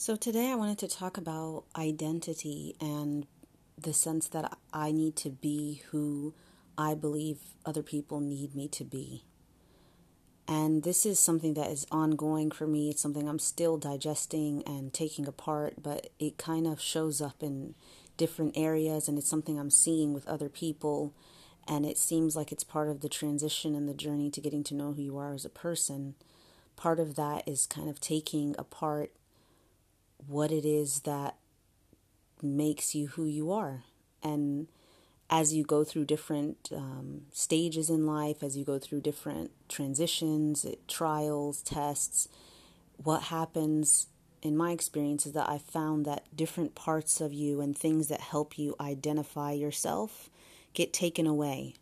So, today I wanted to talk about identity and the sense that I need to be who I believe other people need me to be. And this is something that is ongoing for me. It's something I'm still digesting and taking apart, but it kind of shows up in different areas and it's something I'm seeing with other people. And it seems like it's part of the transition and the journey to getting to know who you are as a person. Part of that is kind of taking apart what it is that makes you who you are. And as you go through different um, stages in life, as you go through different transitions, trials, tests, what happens in my experience is that I found that different parts of you and things that help you identify yourself get taken away.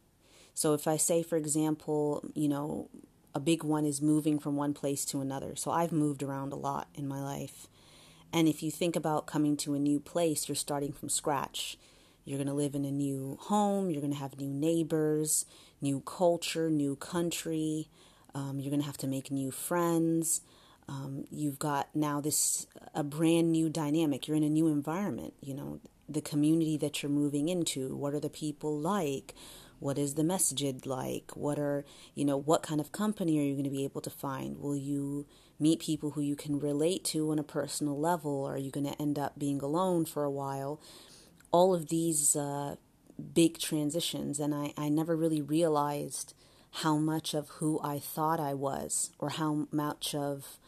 So if I say, for example, you know, a big one is moving from one place to another. So I've moved around a lot in my life. And if you think about coming to a new place, you're starting from scratch. You're going to live in a new home, you're going to have new neighbors, new culture, new country. Um, you're going to have to make new friends. Um, you've got now this a brand new dynamic. You're in a new environment. You know the community that you're moving into. What are the people like? What is the masjid like? What are you know what kind of company are you going to be able to find? Will you meet people who you can relate to on a personal level? Are you going to end up being alone for a while? all of these uh, big transitions, and I, I never really realized how much of who I thought I was, or how much of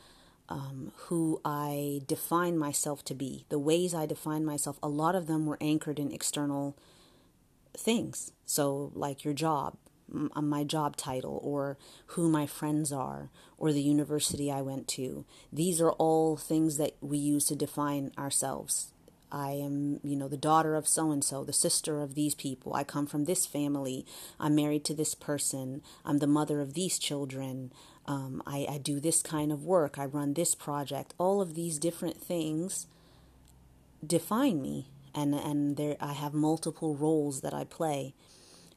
um, who I define myself to be, the ways I define myself, a lot of them were anchored in external things. So, like your job, my job title, or who my friends are, or the university I went to. These are all things that we use to define ourselves. I am, you know, the daughter of so and so, the sister of these people. I come from this family. I'm married to this person. I'm the mother of these children. Um, I, I do this kind of work. I run this project. All of these different things define me, and and there I have multiple roles that I play.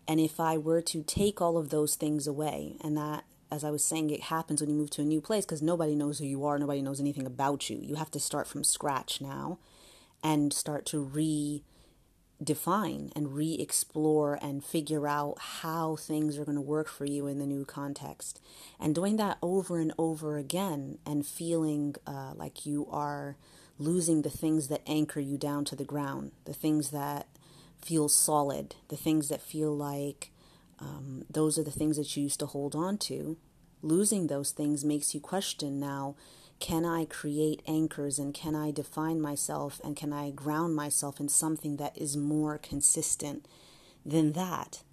And if I were to take all of those things away, and that as I was saying, it happens when you move to a new place because nobody knows who you are, nobody knows anything about you. You have to start from scratch now and start to redefine and re explore and figure out how things are going to work for you in the new context. And doing that over and over again and feeling uh, like you are losing the things that anchor you down to the ground, the things that feel solid, the things that feel like um, those are the things that you used to hold on to. Losing those things makes you question now can I create anchors and can I define myself and can I ground myself in something that is more consistent than that?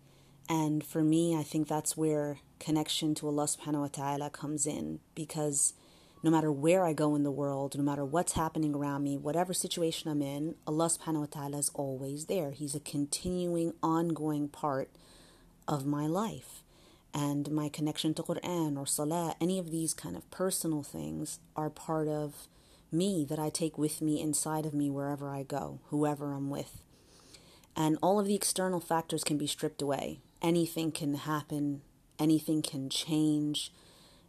And for me, I think that's where connection to Allah subhanahu wa ta'ala comes in because no matter where I go in the world, no matter what's happening around me, whatever situation I'm in, Allah subhanahu wa ta'ala is always there. He's a continuing, ongoing part of my life and my connection to Quran or Salah, any of these kind of personal things are part of me that I take with me inside of me wherever I go, whoever I'm with. And all of the external factors can be stripped away. Anything can happen, anything can change.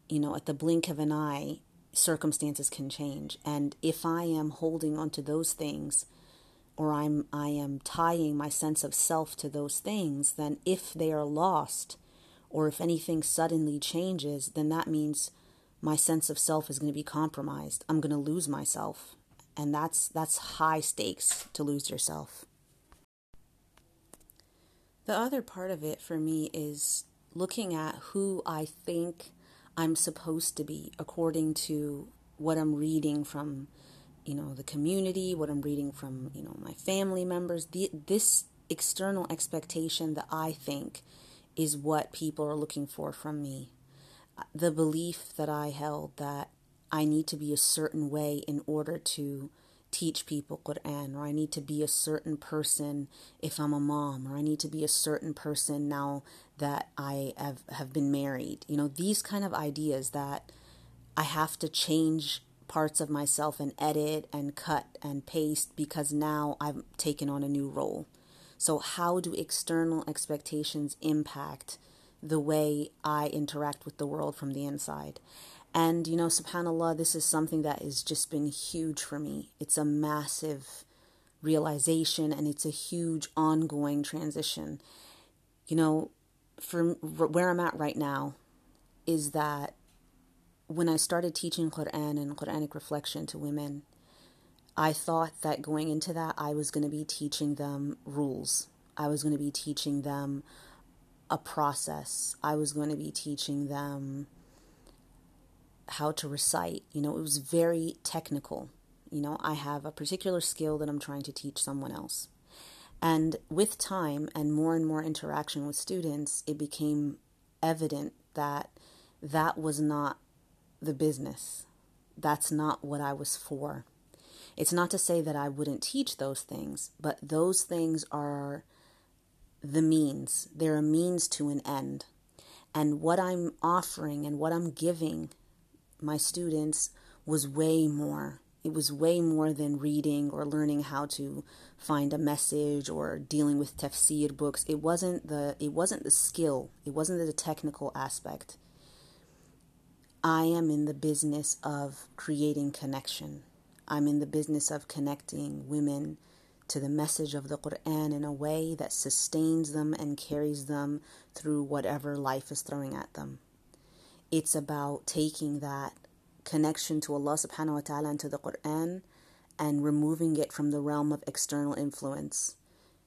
You know, at the blink of an eye, circumstances can change. And if I am holding on to those things, or I'm I am tying my sense of self to those things, then if they are lost, or if anything suddenly changes, then that means my sense of self is going to be compromised. I'm going to lose myself. And that's that's high stakes to lose yourself. The other part of it for me is looking at who I think I'm supposed to be according to what I'm reading from you know the community, what I'm reading from, you know, my family members, the, this external expectation that I think is what people are looking for from me. The belief that I held that I need to be a certain way in order to teach people Quran, or I need to be a certain person if I'm a mom, or I need to be a certain person now that I have, have been married. You know, these kind of ideas that I have to change parts of myself and edit and cut and paste because now I've taken on a new role. So, how do external expectations impact the way I interact with the world from the inside? And, you know, subhanAllah, this is something that has just been huge for me. It's a massive realization and it's a huge ongoing transition. You know, for where I'm at right now is that when I started teaching Quran and Quranic reflection to women, I thought that going into that, I was going to be teaching them rules. I was going to be teaching them a process. I was going to be teaching them how to recite. You know, it was very technical. You know, I have a particular skill that I'm trying to teach someone else. And with time and more and more interaction with students, it became evident that that was not the business. That's not what I was for. It's not to say that I wouldn't teach those things, but those things are the means. They're a means to an end. And what I'm offering and what I'm giving my students was way more. It was way more than reading or learning how to find a message or dealing with tafsir books. It wasn't the it wasn't the skill. It wasn't the technical aspect. I am in the business of creating connection. I'm in the business of connecting women to the message of the Quran in a way that sustains them and carries them through whatever life is throwing at them. It's about taking that connection to Allah subhanahu wa ta'ala and to the Quran and removing it from the realm of external influence.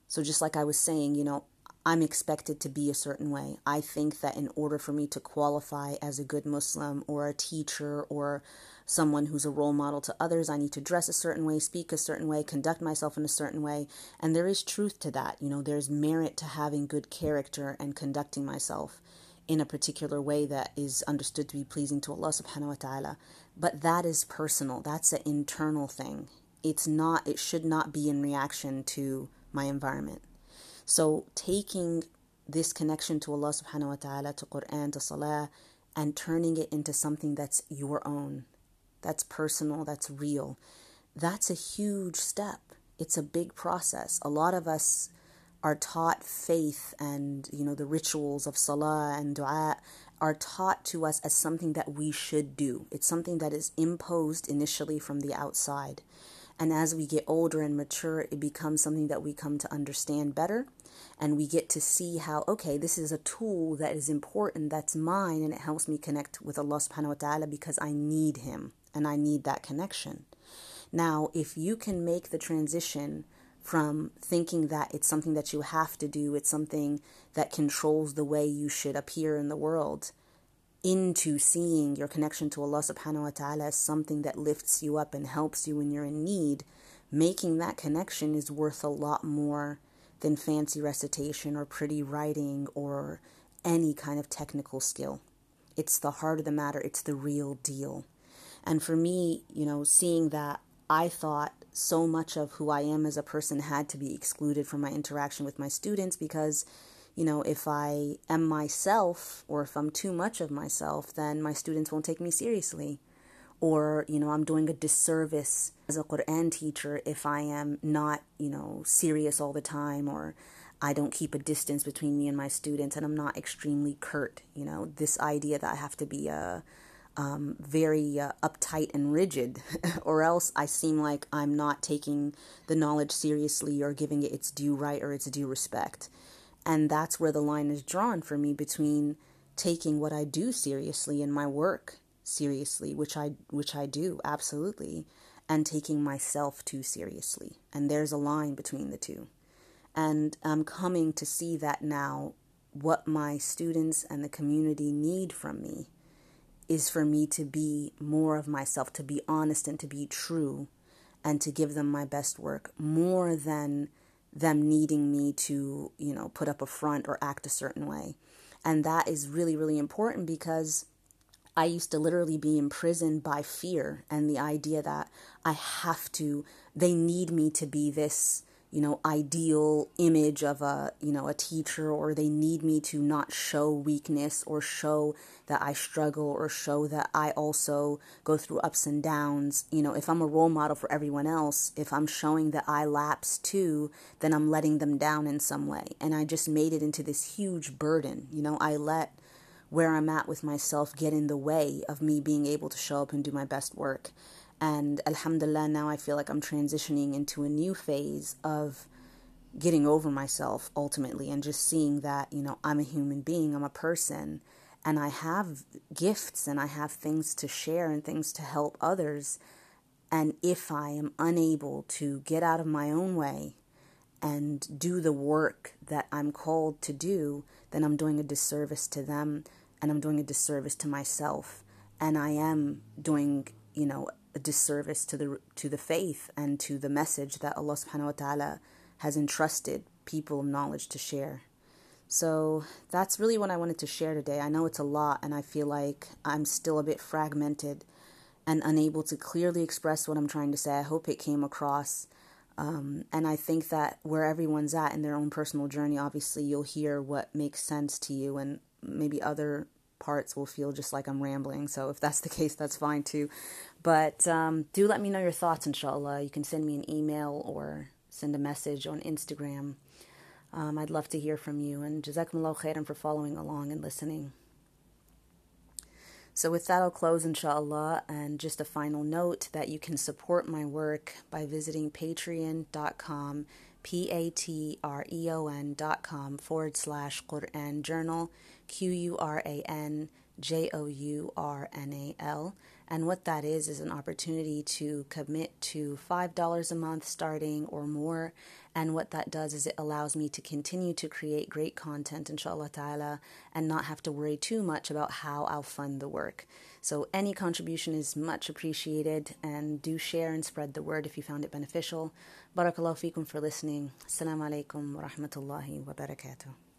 So, just like I was saying, you know, I'm expected to be a certain way. I think that in order for me to qualify as a good Muslim or a teacher or someone who's a role model to others, I need to dress a certain way, speak a certain way, conduct myself in a certain way. And there is truth to that. You know, there's merit to having good character and conducting myself in a particular way that is understood to be pleasing to Allah subhanahu wa ta'ala. But that is personal. That's an internal thing. It's not it should not be in reaction to my environment. So taking this connection to Allah subhanahu wa ta'ala, to Quran, to Salah, and turning it into something that's your own, that's personal, that's real, that's a huge step. It's a big process. A lot of us are taught faith and you know the rituals of salah and dua are taught to us as something that we should do. It's something that is imposed initially from the outside. And as we get older and mature, it becomes something that we come to understand better. And we get to see how, okay, this is a tool that is important, that's mine, and it helps me connect with Allah subhanahu wa ta'ala because I need Him and I need that connection. Now, if you can make the transition from thinking that it's something that you have to do, it's something that controls the way you should appear in the world, into seeing your connection to Allah subhanahu wa ta'ala as something that lifts you up and helps you when you're in need, making that connection is worth a lot more than fancy recitation or pretty writing or any kind of technical skill. It's the heart of the matter, it's the real deal. And for me, you know, seeing that, I thought so much of who I am as a person had to be excluded from my interaction with my students because, you know, if I am myself or if I'm too much of myself, then my students won't take me seriously. Or, you know, I'm doing a disservice as a Quran teacher if I am not, you know, serious all the time or I don't keep a distance between me and my students and I'm not extremely curt. You know, this idea that I have to be a um, very uh, uptight and rigid, or else I seem like I'm not taking the knowledge seriously or giving it its due right or its due respect. And that's where the line is drawn for me between taking what I do seriously in my work seriously, which I which I do absolutely, and taking myself too seriously. And there's a line between the two. And I'm coming to see that now what my students and the community need from me is for me to be more of myself, to be honest and to be true, and to give them my best work more than them needing me to, you know, put up a front or act a certain way. And that is really, really important because I used to literally be imprisoned by fear and the idea that I have to, they need me to be this you know ideal image of a you know a teacher or they need me to not show weakness or show that I struggle or show that I also go through ups and downs. You know if I'm a role model for everyone else if I'm showing that I lapse too then I'm letting them down in some way. And I just made it into this huge burden. You know I let where I'm at with myself get in the way of me being able to show up and do my best work. And Alhamdulillah, now I feel like I'm transitioning into a new phase of getting over myself ultimately and just seeing that, you know, I'm a human being, I'm a person, and I have gifts and I have things to share and things to help others. And if I am unable to get out of my own way and do the work that I'm called to do, then I'm doing a disservice to them and I'm doing a disservice to myself. And I am doing, you know, a disservice to the to the faith and to the message that Allah subhanahu wa ta'ala has entrusted people of knowledge to share. So that's really what I wanted to share today. I know it's a lot, and I feel like I'm still a bit fragmented and unable to clearly express what I'm trying to say. I hope it came across. Um, and I think that where everyone's at in their own personal journey, obviously, you'll hear what makes sense to you, and maybe other parts will feel just like I'm rambling. So if that's the case, that's fine too. But um, do let me know your thoughts, inshallah. You can send me an email or send a message on Instagram. Um, I'd love to hear from you. And Jazakumullah khairan for following along and listening. So, with that, I'll close, inshallah. And just a final note that you can support my work by visiting patreon.com, P A T R E O N.com forward slash Quran Journal, Q U R A N J O U R N A L. And what that is, is an opportunity to commit to $5 a month starting or more. And what that does is it allows me to continue to create great content, inshallah ta'ala, and not have to worry too much about how I'll fund the work. So any contribution is much appreciated and do share and spread the word if you found it beneficial. Barakallahu fikum for listening. Assalamu alaikum wa rahmatullahi wa barakatuh.